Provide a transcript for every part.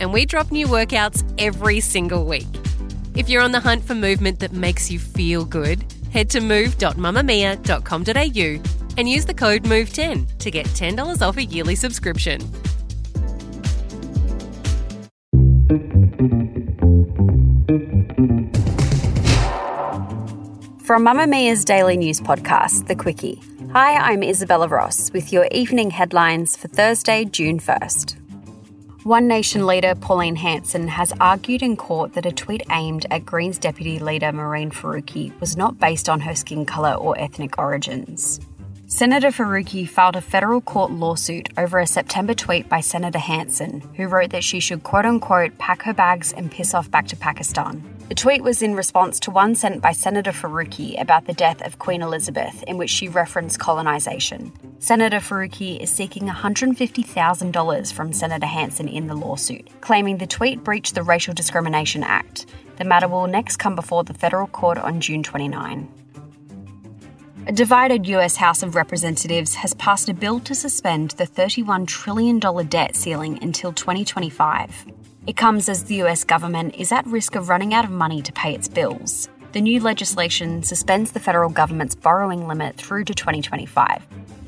and we drop new workouts every single week. If you're on the hunt for movement that makes you feel good, head to move.mamamia.com.au and use the code MOVE10 to get $10 off a yearly subscription. From Mamamia's daily news podcast, The Quicky. Hi, I'm Isabella Ross with your evening headlines for Thursday, June 1st. One Nation leader Pauline Hanson has argued in court that a tweet aimed at Greens Deputy Leader Mehreen Faruqi was not based on her skin colour or ethnic origins. Senator Faruqi filed a federal court lawsuit over a September tweet by Senator Hanson, who wrote that she should quote unquote pack her bags and piss off back to Pakistan. The tweet was in response to one sent by Senator Faruqi about the death of Queen Elizabeth, in which she referenced colonisation. Senator Faruqi is seeking $150,000 from Senator Hanson in the lawsuit, claiming the tweet breached the Racial Discrimination Act. The matter will next come before the federal court on June 29. A divided US House of Representatives has passed a bill to suspend the $31 trillion debt ceiling until 2025. It comes as the US government is at risk of running out of money to pay its bills. The new legislation suspends the federal government's borrowing limit through to 2025.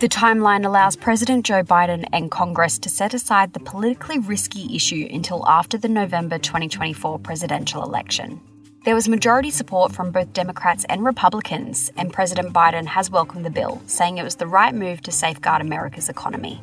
The timeline allows President Joe Biden and Congress to set aside the politically risky issue until after the November 2024 presidential election. There was majority support from both Democrats and Republicans, and President Biden has welcomed the bill, saying it was the right move to safeguard America's economy.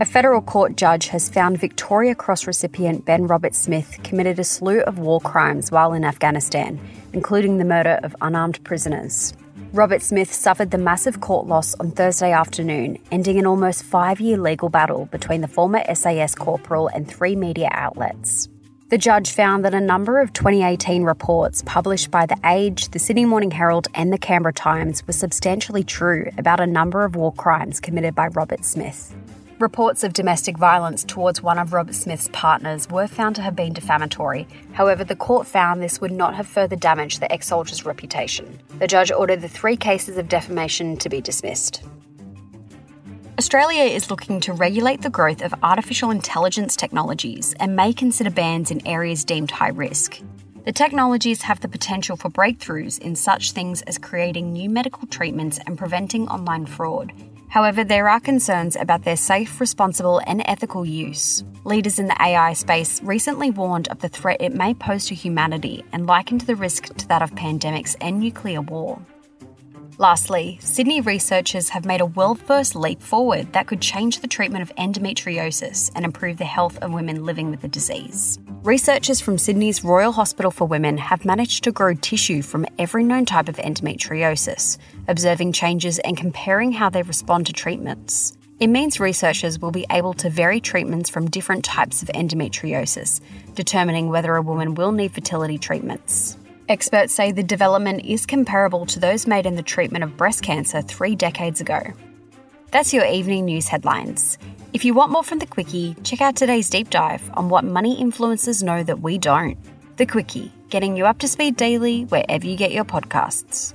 A federal court judge has found Victoria Cross recipient Ben Roberts-Smith committed a slew of war crimes while in Afghanistan, including the murder of unarmed prisoners. Roberts-Smith suffered the massive court loss on Thursday afternoon, ending an almost five year legal battle between the former SAS corporal and three media outlets. The judge found that a number of 2018 reports published by The Age, the Sydney Morning Herald, and the Canberra Times were substantially true about a number of war crimes committed by Roberts-Smith. Reports of domestic violence towards one of Roberts-Smith's partners were found to have been defamatory. However, the court found this would not have further damaged the ex soldier's reputation. The judge ordered the three cases of defamation to be dismissed. Australia is looking to regulate the growth of artificial intelligence technologies and may consider bans in areas deemed high risk. The technologies have the potential for breakthroughs in such things as creating new medical treatments and preventing online fraud, However, there are concerns about their safe, responsible, and ethical use. Leaders in the AI space recently warned of the threat it may pose to humanity and likened the risk to that of pandemics and nuclear war. Lastly, Sydney researchers have made a world first leap forward that could change the treatment of endometriosis and improve the health of women living with the disease. Researchers from Sydney's Royal Hospital for Women have managed to grow tissue from every known type of endometriosis, observing changes and comparing how they respond to treatments. It means researchers will be able to vary treatments from different types of endometriosis, determining whether a woman will need fertility treatments. Experts say the development is comparable to those made in the treatment of breast cancer three decades ago. That's your evening news headlines. If you want more from The Quicky, check out today's deep dive on what money influencers know that we don't. The Quicky, getting you up to speed daily wherever you get your podcasts.